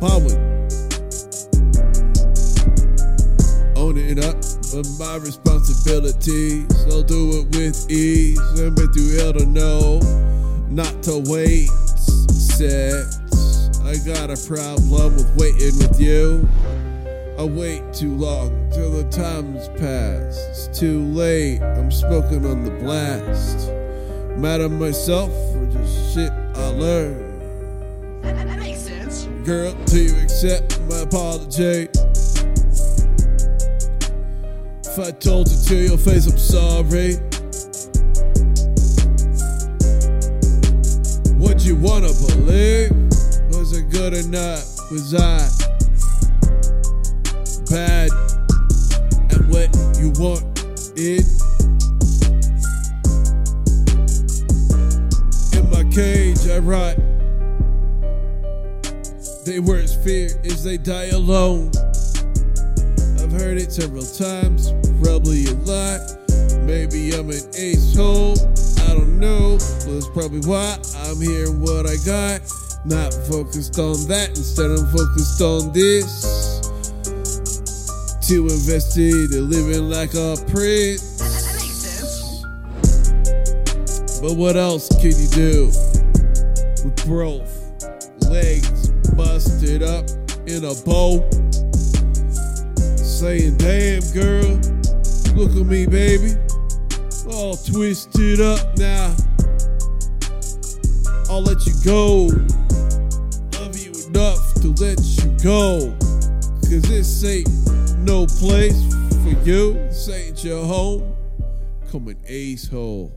power. Owning up for my responsibility. So do it with ease. I've been through hell to know not to wait. Said, I got a problem with waiting with you. I wait too long till the time's passed. It's too late, I'm smoking on the blast. Mad at myself for just shit I learned. Girl, do you accept my apology? If I told you to your face, I'm sorry. What you wanna believe? Was it good or not? Was I bad at what you want wanted? In my cage, I rot. Their worst fear is they die alone. I've heard it several times, probably a lot. Maybe I'm an asshole, I don't know. But that's probably why I'm hearing what I got. Not focused on that, instead I'm focused on this. To invest in living like a prince. But what else can you do with both legs busted up in a bow? Saying, damn girl, look at me, baby. All twisted up now. I'll let you go. Love you enough to let you go. Cause this ain't no place for you. This ain't your home. Come an ace hole.